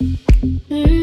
Mm-hmm.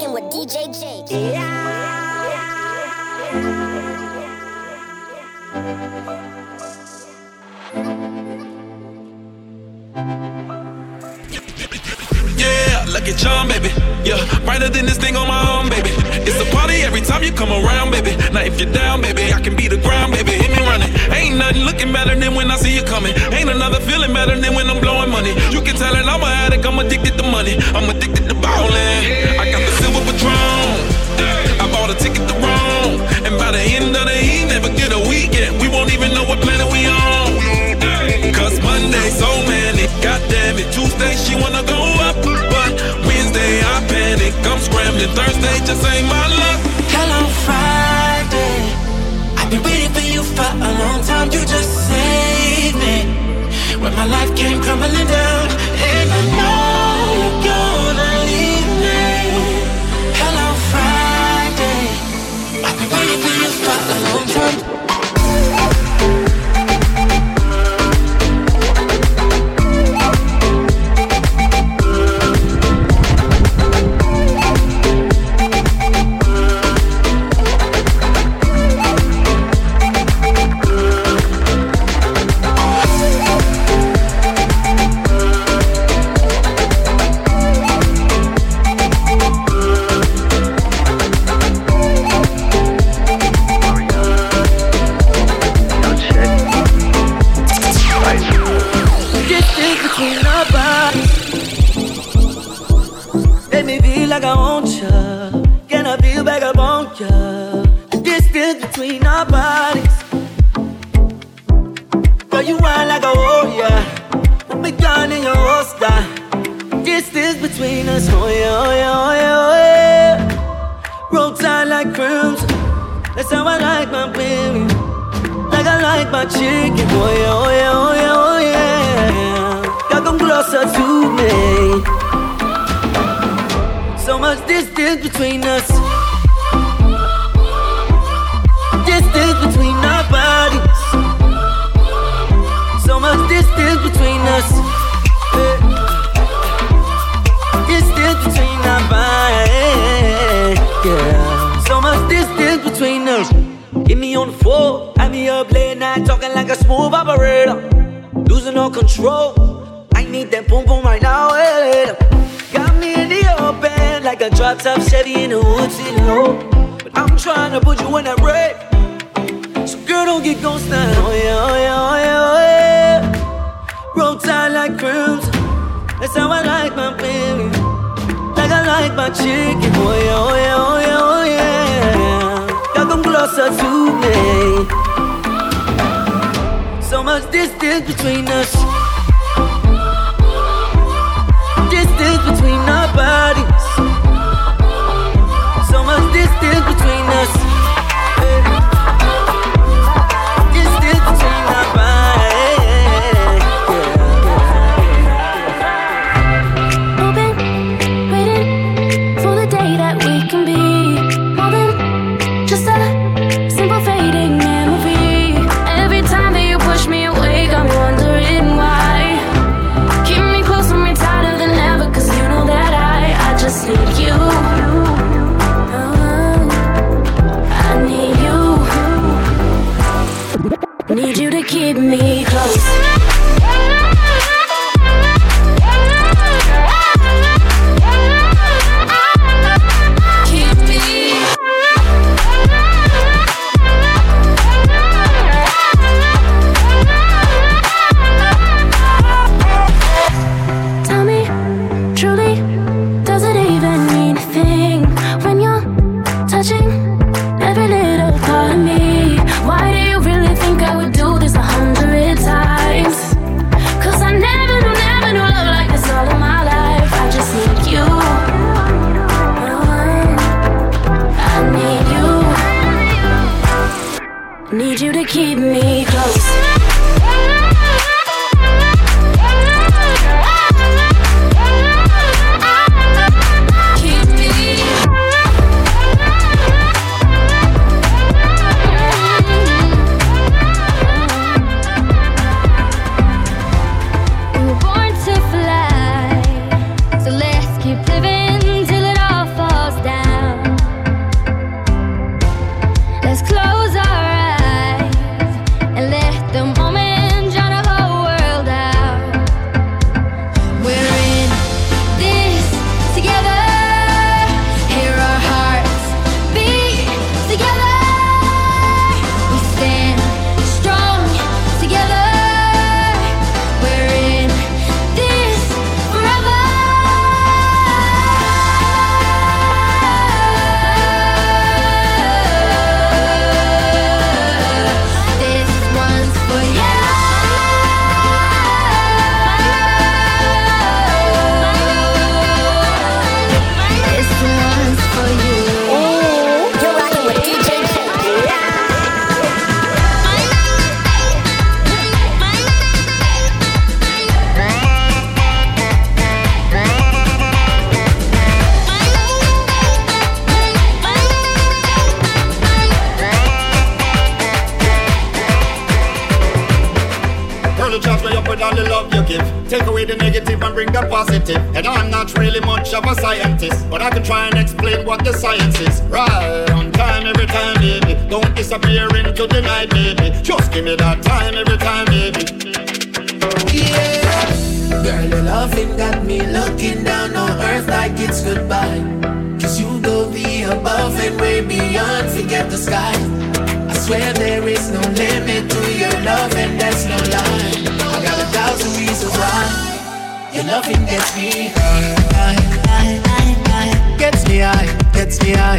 morning with DJ J. Yeah. Yeah, look at baby. Yeah, brighter than this thing on my arm, baby. It's a party every time you come around, baby. Now if you're down, baby, I can be the ground, baby. Hit me running. Ain't nothing looking better than when I see you coming. Ain't another feeling better than when I'm blowing money. You can tell it, I'm a addict, I'm addicted to money. I'm addicted to ballin'. I Patron. I bought a ticket to Rome, and by the end of the he never get a weekend. We won't even know what planet we on. Cause Monday so many, goddamn it. Tuesday she wanna go up, but Wednesday I panic. I'm scrambling. Thursday just ain't my luck. Hello Friday, I've been waiting for you for a long time. You just saved me when my life came crumbling down, and I know. time like I want ya, Can I feel back up on ya? The distance between our bodies. Girl, you wind like a warrior. With me gun in your holster. Distance between us. Oh yeah, oh yeah, oh yeah, oh yeah. Roll tight like crimson. That's how I like my baby. Like I like my chicken. Oh yeah, oh yeah, oh yeah, oh yeah. Got come closer to me much distance between us. Distance between our bodies. So much distance between us. Distance between our bodies. Yeah. So much distance between us. Get me on the floor, have me up late night, talking like a smooth operator. Losing all control. I need that boom boom right now. Yeah. Got me red like a drop top Chevy in the hood sitting low. But I'm trying to put you on that break. So girl, don't get ghosted. Oh yeah, oh yeah, oh yeah, oh yeah. Roll tight like crimson. That's how I like my baby. Like I like my chicken. Oh yeah, oh yeah, oh yeah, oh yeah. Y'all come closer to me. So much distance between us. Distance between our bodies still between us.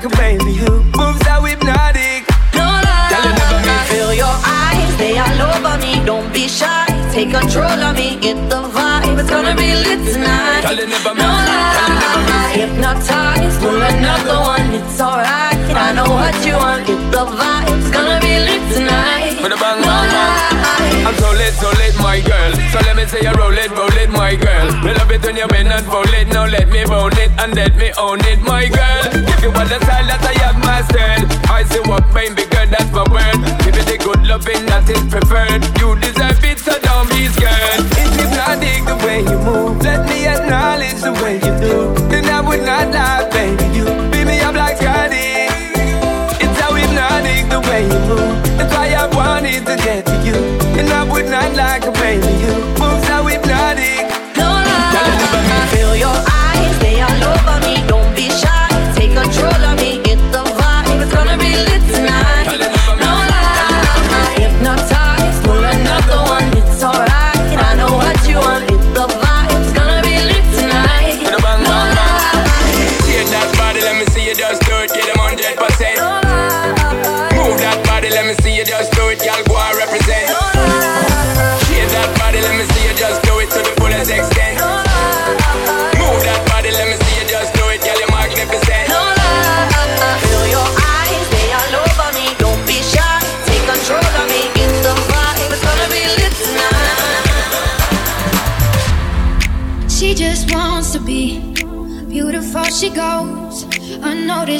like a baby. You moves how hypnotic. No lie, feel your eyes. They all over me. Don't be shy. Take control of me. Get the vibe. It's gonna be lit tonight. No lie, hypnotized. Pull another one. It's alright. I know what you want. Get the vibe. It's gonna be lit tonight. For the bang, bang, bang. I'm so lit, so lit, my girl. So let me say you roll it, roll it, my girl. We love it when you bend and roll it. Now let me roll it and let me own it, my girl. Give you all the style that I have mastered. I see what made me good, that's my word. Give you the good loving that is preferred. You deserve it, so don't be scared. It's hypnotic the way you move. Let me acknowledge the way you do. Then I would not lie, baby. You beat me up like Scotty. It's how hypnotic the way you move. That's why I wanted to get you.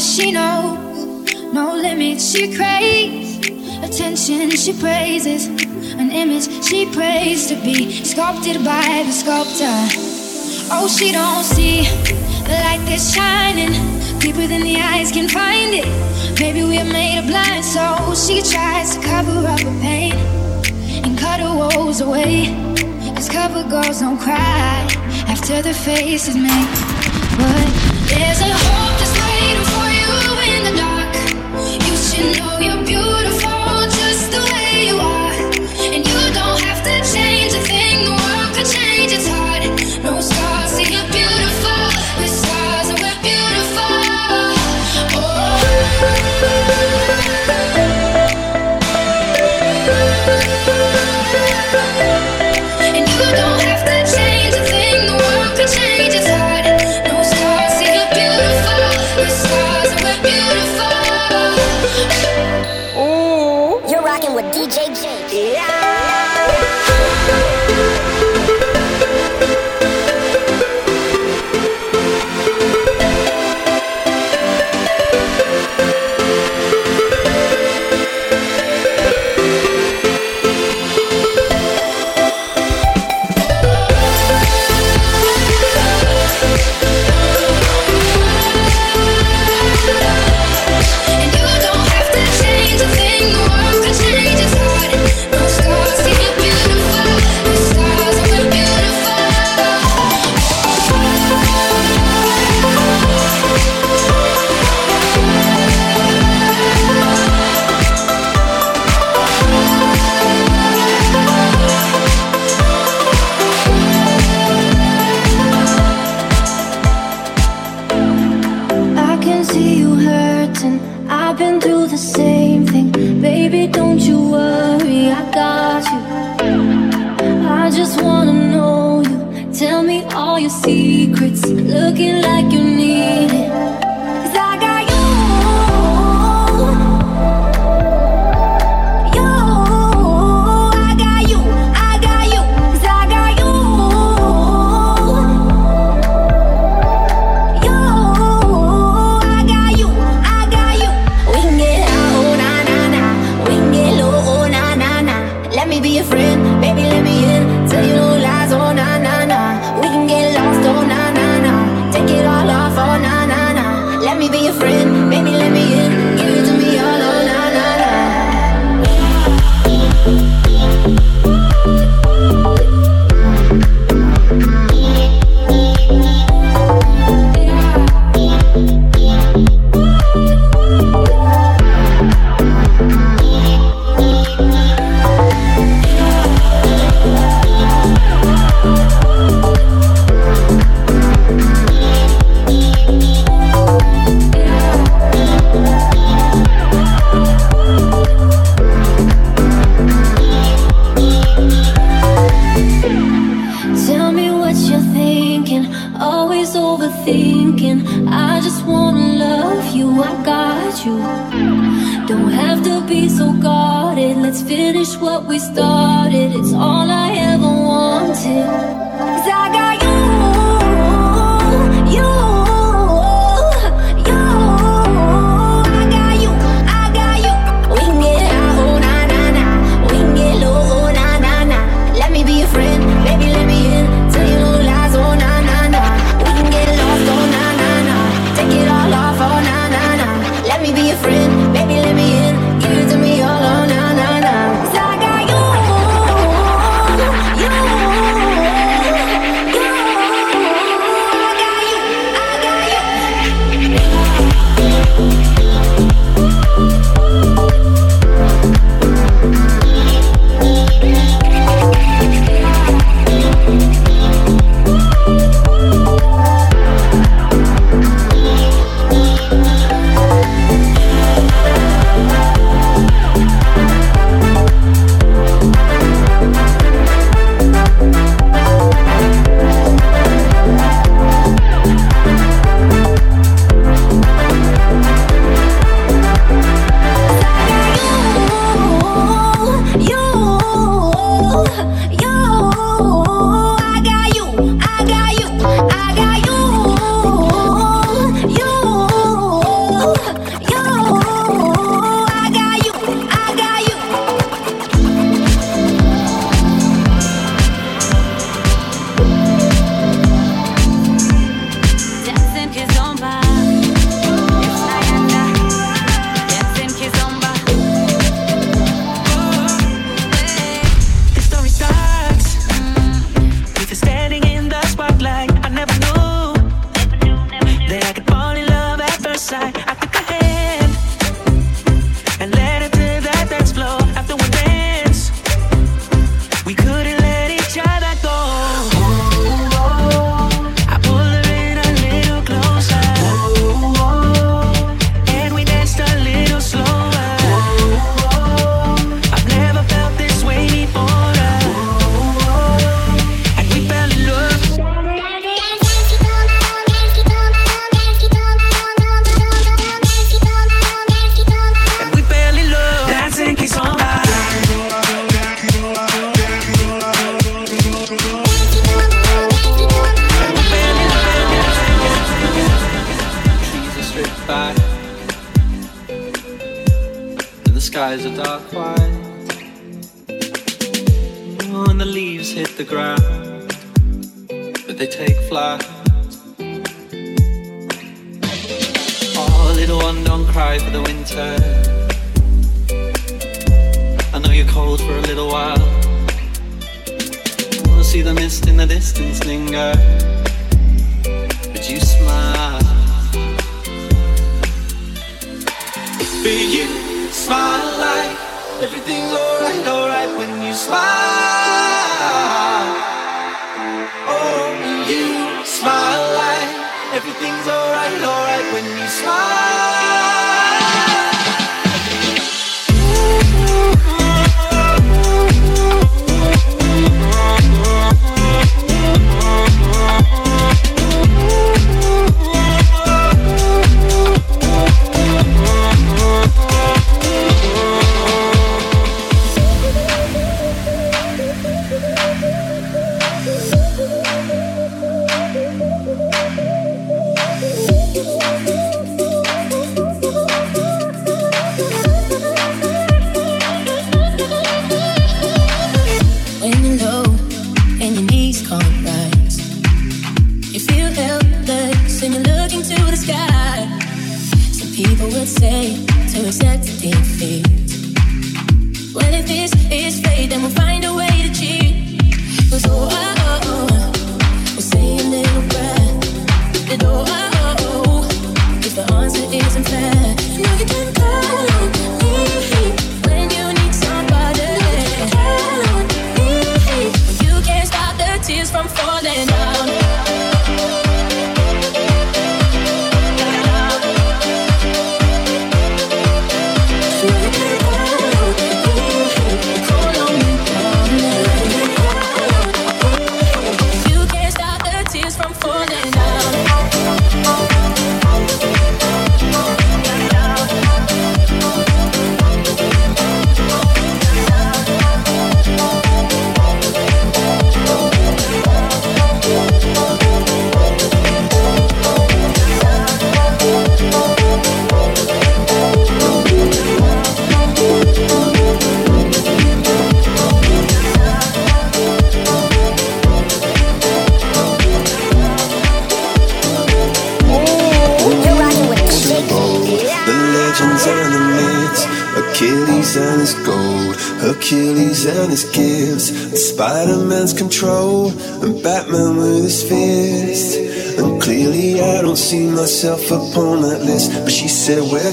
She knows no limits she craves. Attention she praises. An image she prays to be sculpted by the sculptor. Oh, she don't see the light that's shining deeper than the eyes can find it. Maybe we're made of blind, so she tries to cover up her pain and cut her woes away. Cause cover girls don't cry after the face is made. But there's a hole.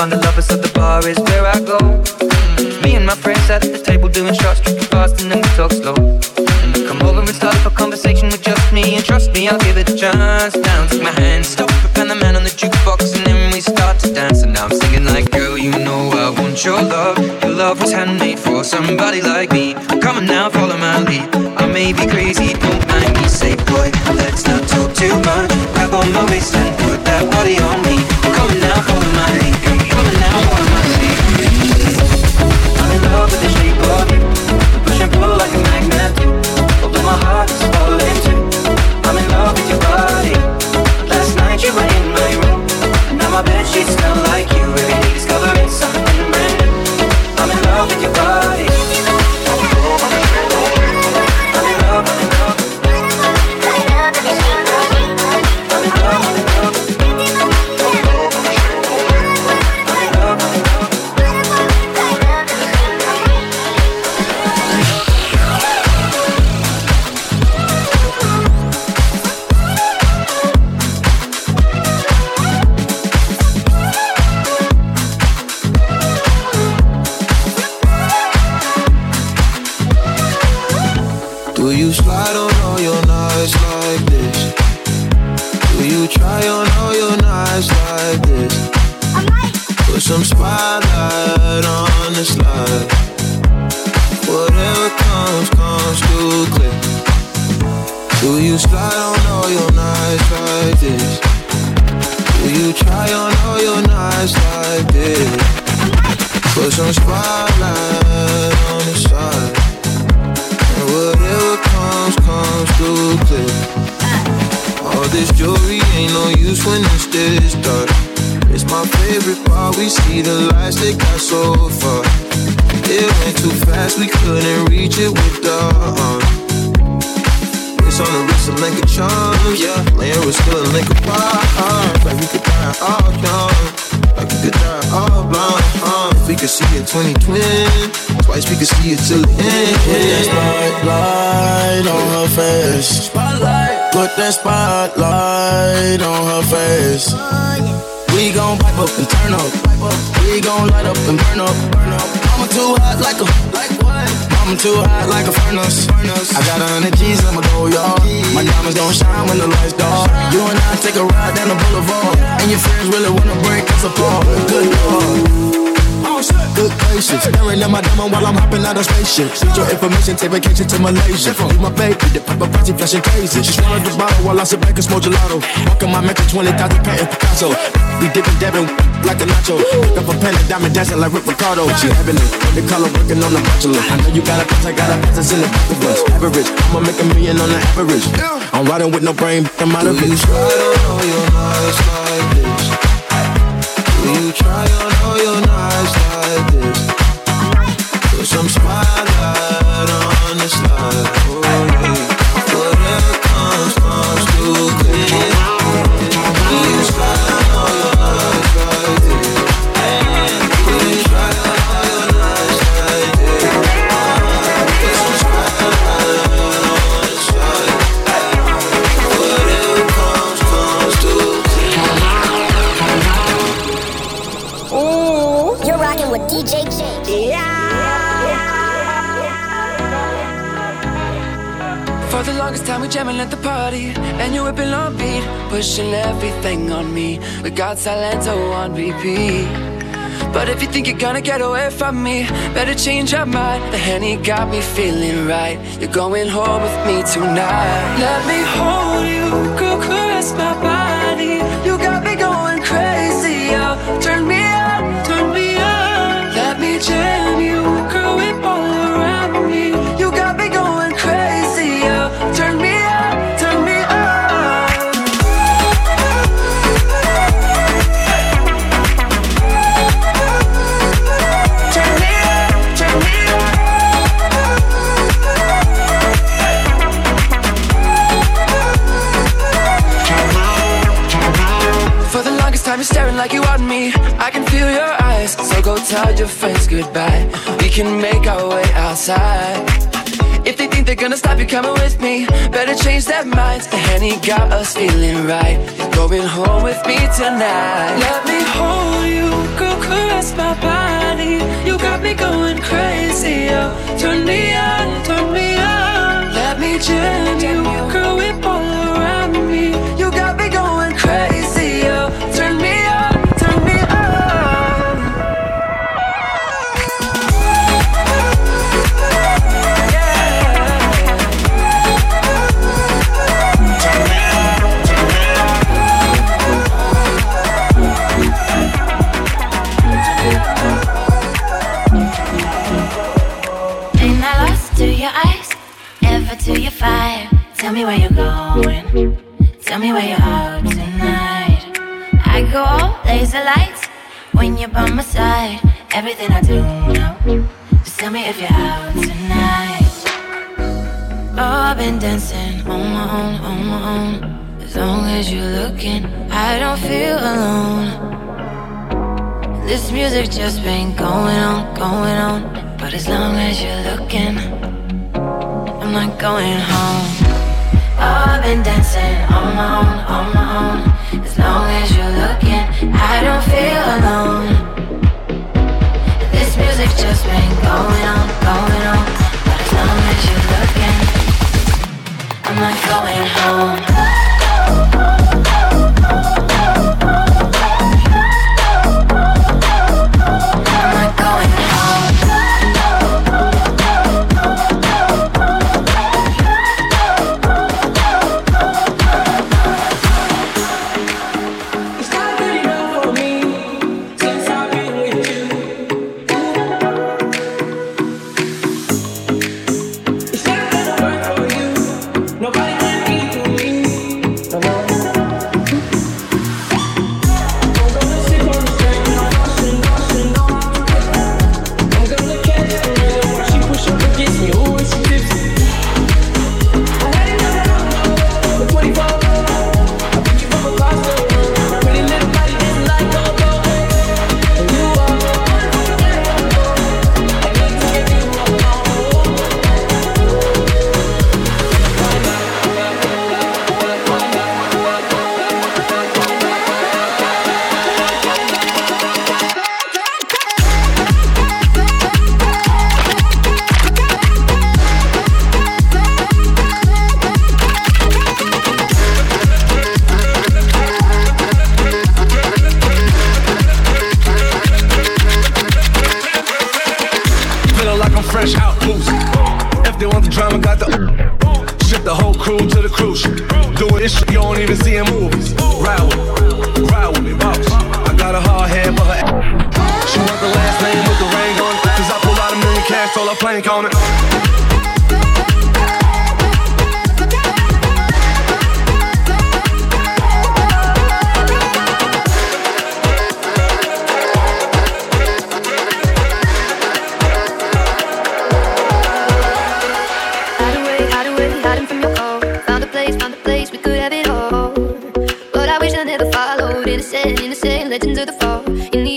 find the lovers, so the bar is where I go. Mm. Me and my friends sat at the table doing shots, tripping fast, and then we talk slow. We come over and start up a conversation with just me, and trust me, I'll give it a chance. Now take my hand, stop and the man on the jukebox, and then we start to dance. And now I'm singing like, girl, you know I want your love. Your love was handmade for somebody like me. Come on now, follow my lead. I may be crazy, don't mind me. Say, boy, let's not talk too much. Grab on my waist and you try on all your nights like this? Put some spotlight on the side. And whatever comes, comes too clear. All this jewelry ain't no use when it's this dark. It's my favorite part. We see the lights they got so far. It went too fast, we couldn't reach it with the arm. On the wrist of link of charms, yeah. Man, we're still a link apart. Like we could die all young, like we could die all blind. Uh. If we could see it 2020, twice we could see it till the end. Put that spotlight on her face. Spotlight. Put that spotlight on her face. We gon' pipe up and turn up. We gon' light up and burn up. I'm too hot like a? I'm too hot like a furnace. I got a hundred G's, I'ma go, y'all. My diamonds don't shine when the lights dark. You and I take a ride down the boulevard, and your friends really wanna break us apart. Good lord. Good gracious, staring at my diamond while I'm hopping out of spaceship. Need your information, take vacation to Malaysia. You my baby, the paparazzi flashing crazy. She swallowed the bottle while I sit back and smoke gelato. Walking my Metro 20,000 painting Picasso. We dipping, dabbing like a nacho. Pick up a pen and diamond dancing like Rick Ricardo. She having it, the color working on the bachelor. I know you got a pass, I got a pass, it's in the back of us. Average, I'ma make a million on the average. I'm riding with no brain, I'm out of Do you it. slide on your nights some spotlight got Silento on repeat. But if you think you're gonna get away from me Better change your mind. The Henny got me feeling right. You're going home with me tonight. Let me hold you Go caress my body. You got me going crazy oh. Turn me on, turn me on Let me jam you Girl, staring like you want me. I can feel your eyes So go tell your friends goodbye. We can make our way outside. If they think they're gonna stop you coming with me. Better change their minds The Henny got us feeling right. Going home with me tonight. Let me hold you Go caress my body. You got me going crazy oh. Turn me on, me where you're going. Tell me where you're out tonight. I go all laser lights when you're by my side. Everything I do now. Just tell me if you're out tonight. Oh, I've been dancing on my own, on my own. As long as you're looking, I don't feel alone. This music just been going on, going on. But as long as you're looking, I'm not going home. I've been dancing on my own, on my own. As long as you're looking, I don't feel alone. This music just been going on, going on. But as long as you're looking, I'm not going home. in the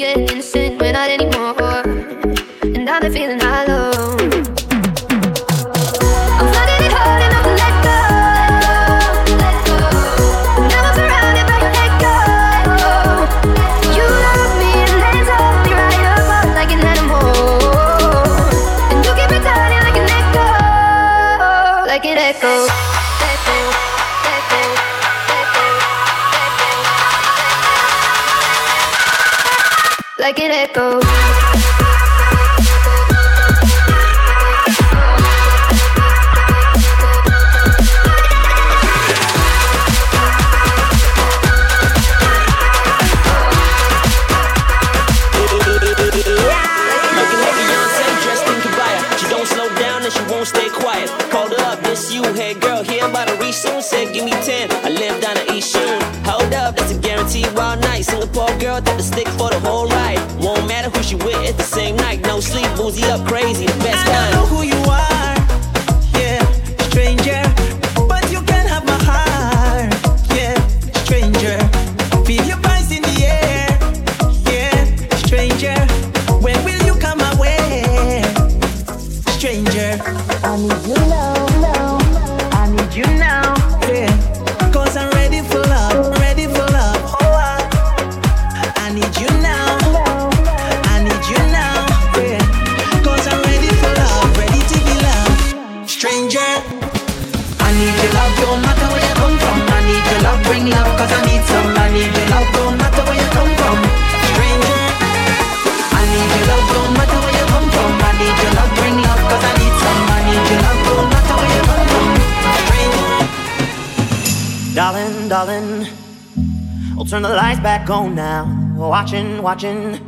Turn the lights back on now. Watching, watching.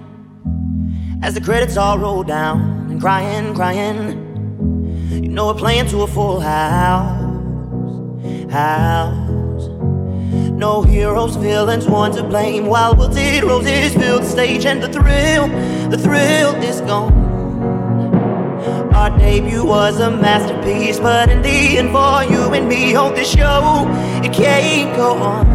As the credits all roll down and crying, crying. You know we're playing to a full house. House. No heroes, villains, one to blame. While wilted roses fill the stage and the thrill, the thrill is gone. Our debut was a masterpiece, but in the end, for you and me, on this show, it can't go on.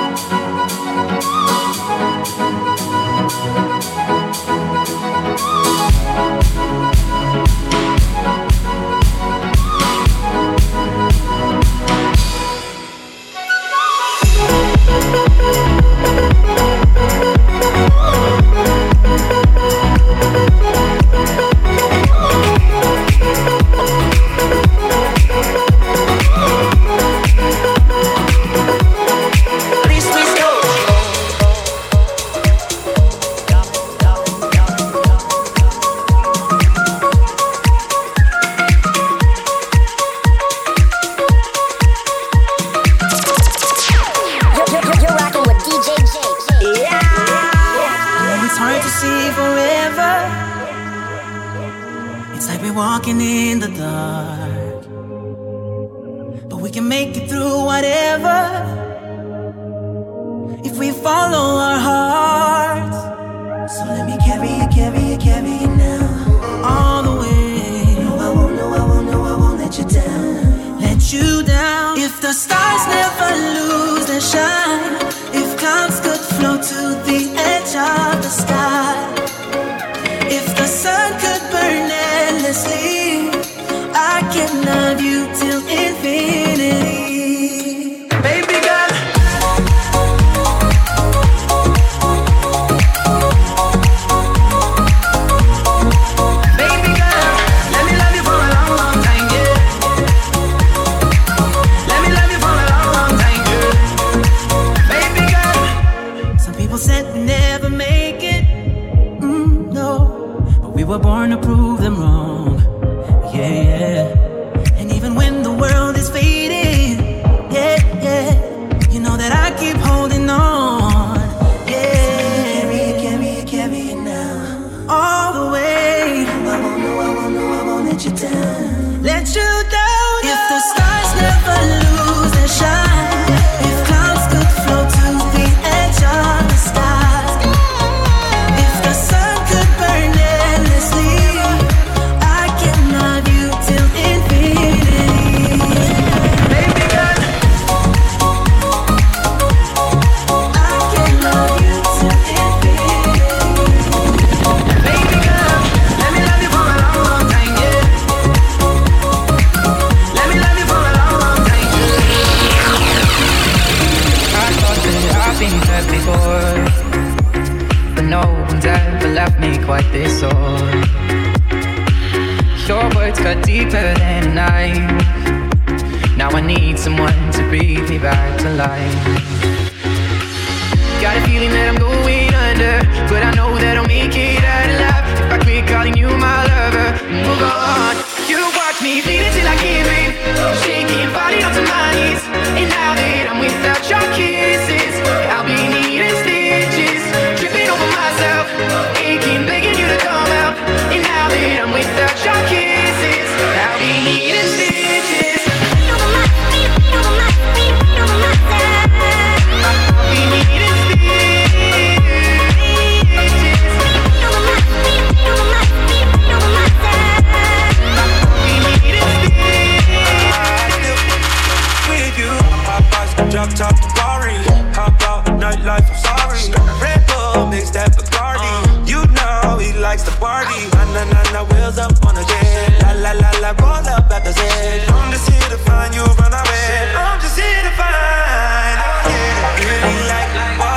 Thank Let you down. Let you Barbie. Na na na wheels up on the jet. La la la la roll up at the set. I'm just here to find you, run away. I'm just here to find. Oh, yeah, really like.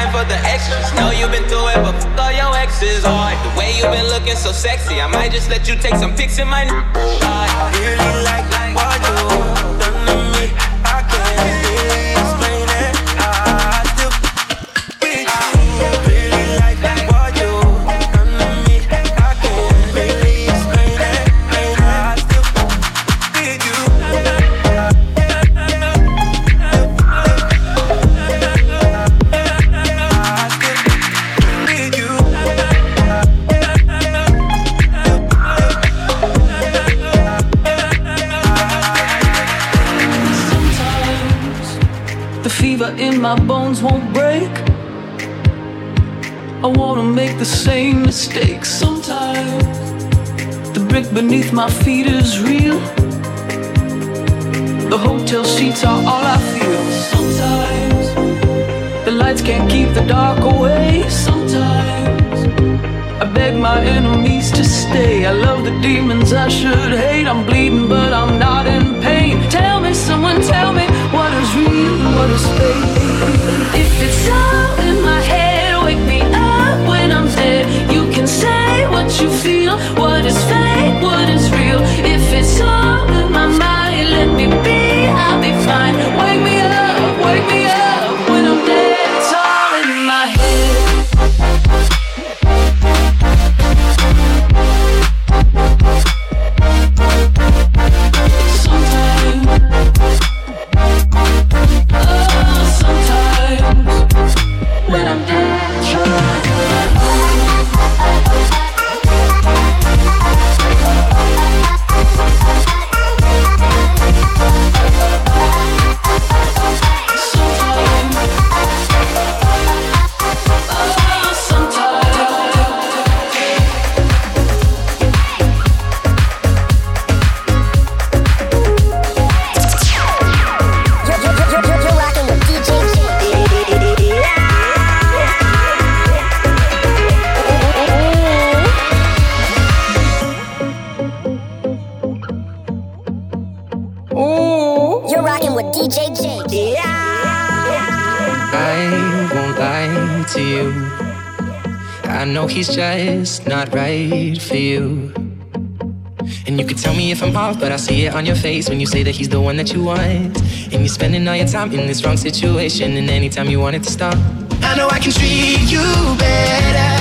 Time for the extras. Know you've been through it, but fuck all your exes. Oh, the way you've been looking so sexy, I might just let you take some pics in my. I really like what you The fever in my bones won't break. I wanna make the same mistake sometimes. The brick beneath my feet is real. The hotel sheets are all I feel. Sometimes the lights can't keep the dark away. Sometimes I beg my enemies to stay. I love the demons I should hate. I'm bleeding, but I'm not in pain. Tell me, someone tell me what You can say what you feel, what is fake, what is real. If it's all You're rocking with DJ J. I won't lie to you. I know he's just not right for you. And you can tell me if I'm off, but I see it on your face when you say that he's the one that you want. And you're spending all your time in this wrong situation, and anytime you want it to stop. I know I can treat you better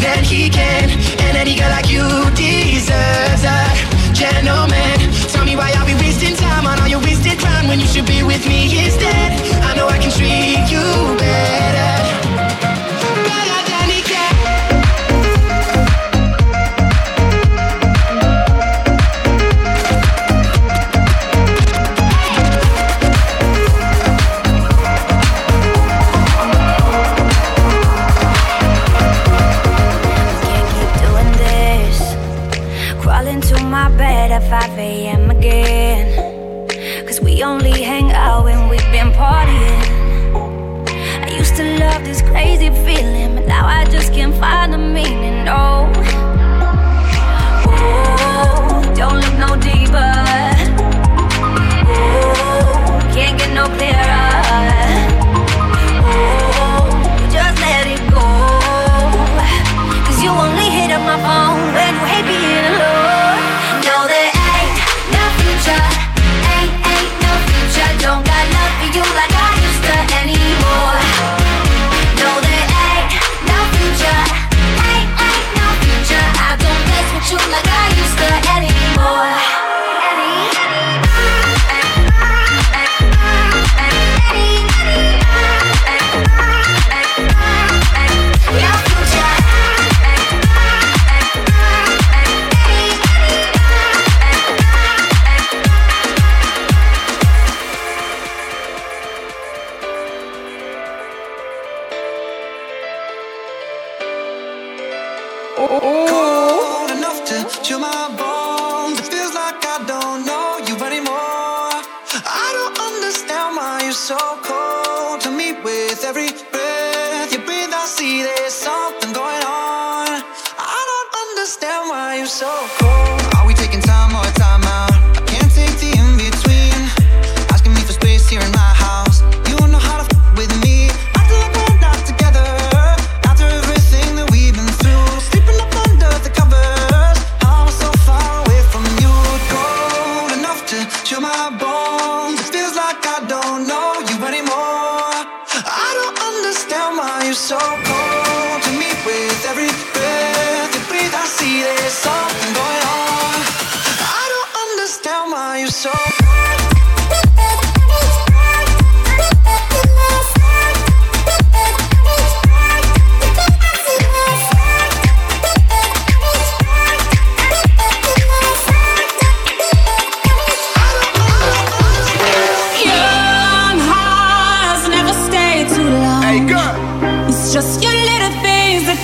than he can, and any girl like you deserves a gentleman. Tell me why I'll be wasting time on all your wasted time when you should be with me instead. I know I can treat you. Better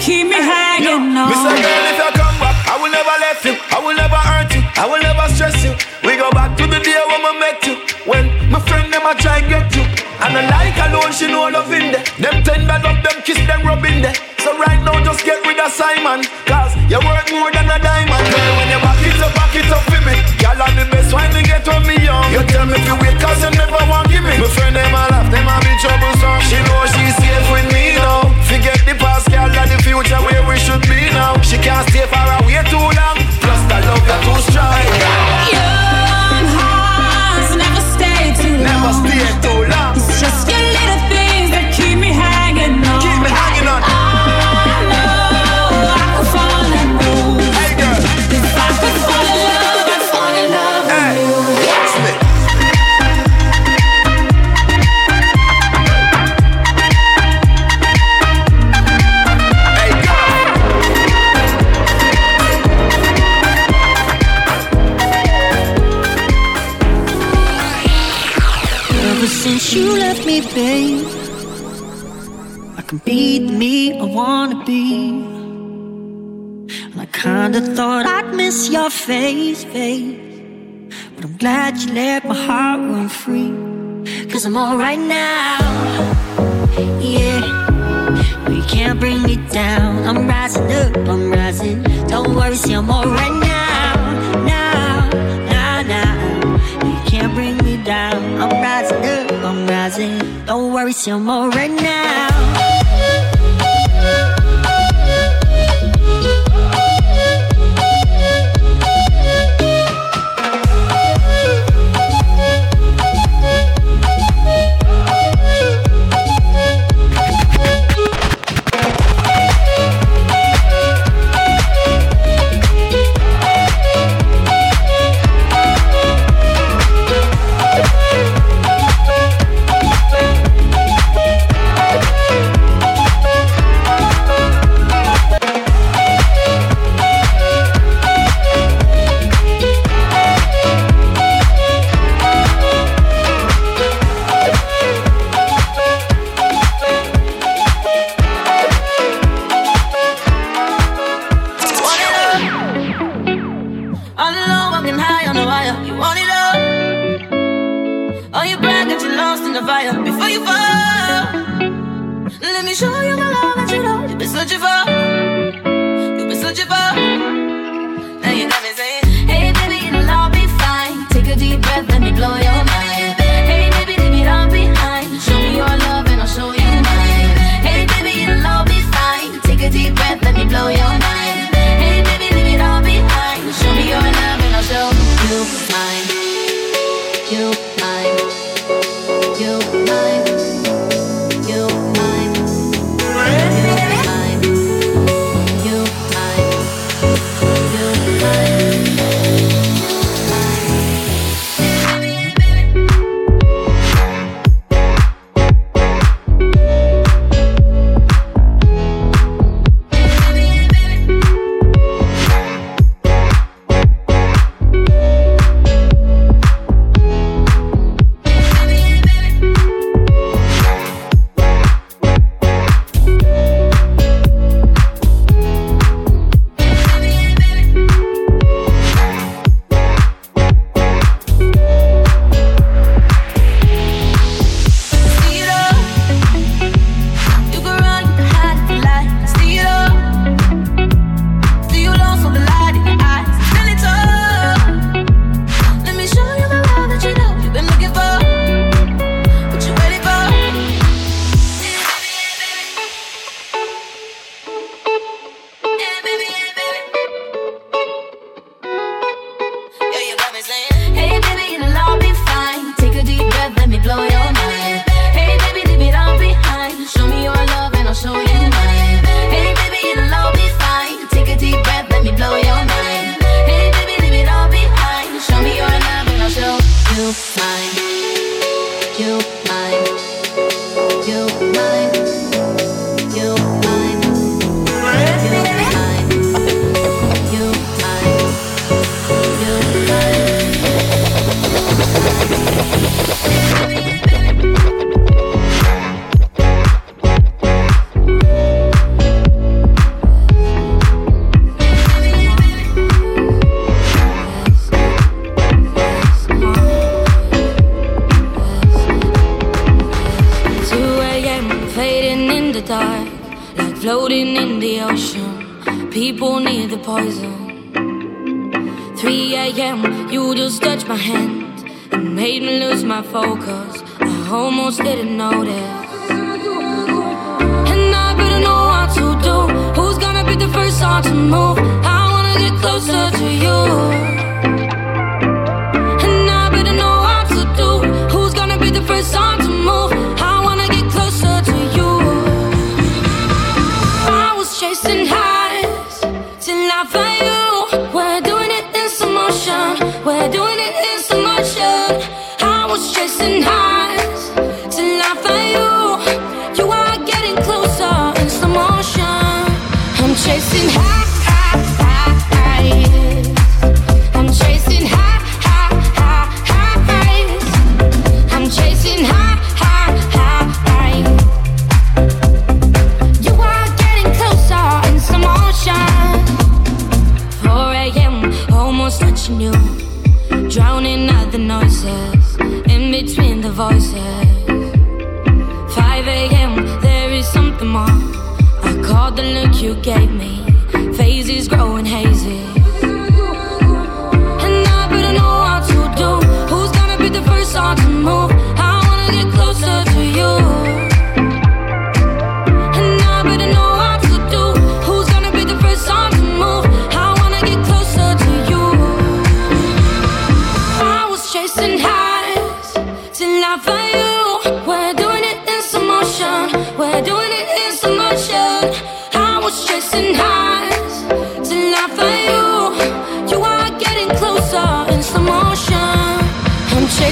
keep me hanging on. Mr. Girl, if you come back, I will never let you. I will never hurt you. I will never stress you. We go back to the day when we met you. When my friend them a try get you. And I like alone, she know love in there. Them tender love, them kiss, them rub in there. So right now, just get rid of Simon. Cause you work more than a diamond. Girl, when you back it up, back it up for me. Girl, I'm the best wine to get on me young. You tell me to wait, cause you never want give me. My friend, them a laugh, them a be troublesome. She know she's your face, babe. But I'm glad you let my heart run free. Cause I'm alright now. Yeah. No, you can't bring me down. I'm rising up, I'm rising. Don't worry, see, I'm alright now. Now, now, now. No, you can't bring me down. I'm rising up, I'm rising. Don't worry, see, I'm alright now. floating in the ocean. People near the poison. 3 a.m., you just touched my hand and made me lose my focus. I almost didn't notice. And I better know what to do. Who's gonna be the first one to move? I wanna get closer to you. We're doing it in slow motion. We're doing it in slow motion. I was chasing high. you gave me. Phases growing hazy. And I better know what to do. Who's gonna be the first one to move? I wanna get closer to you.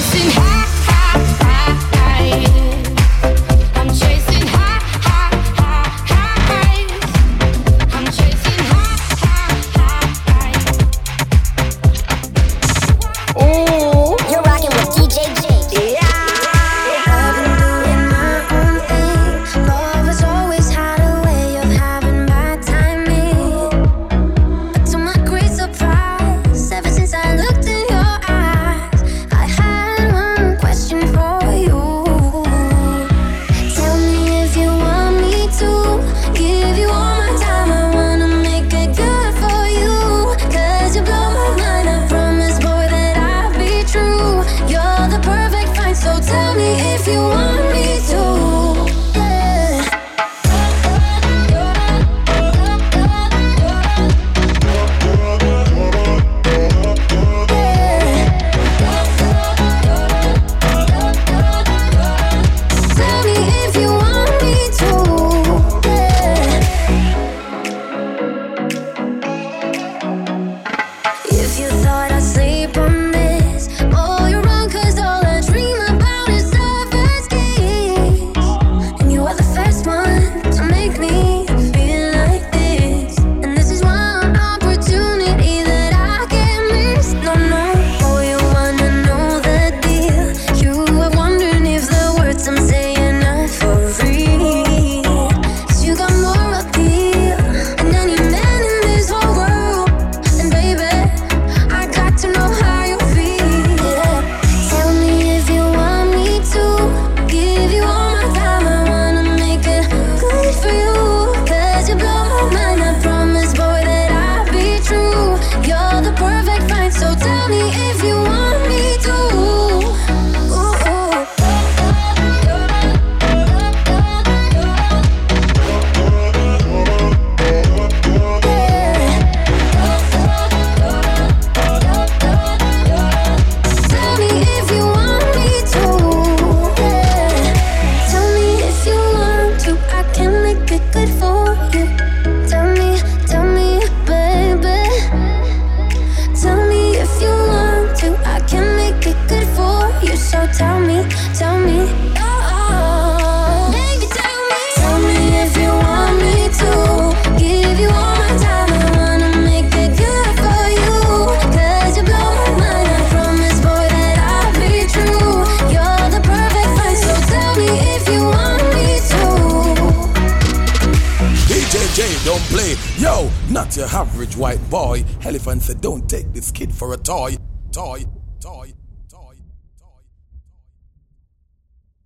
chasing high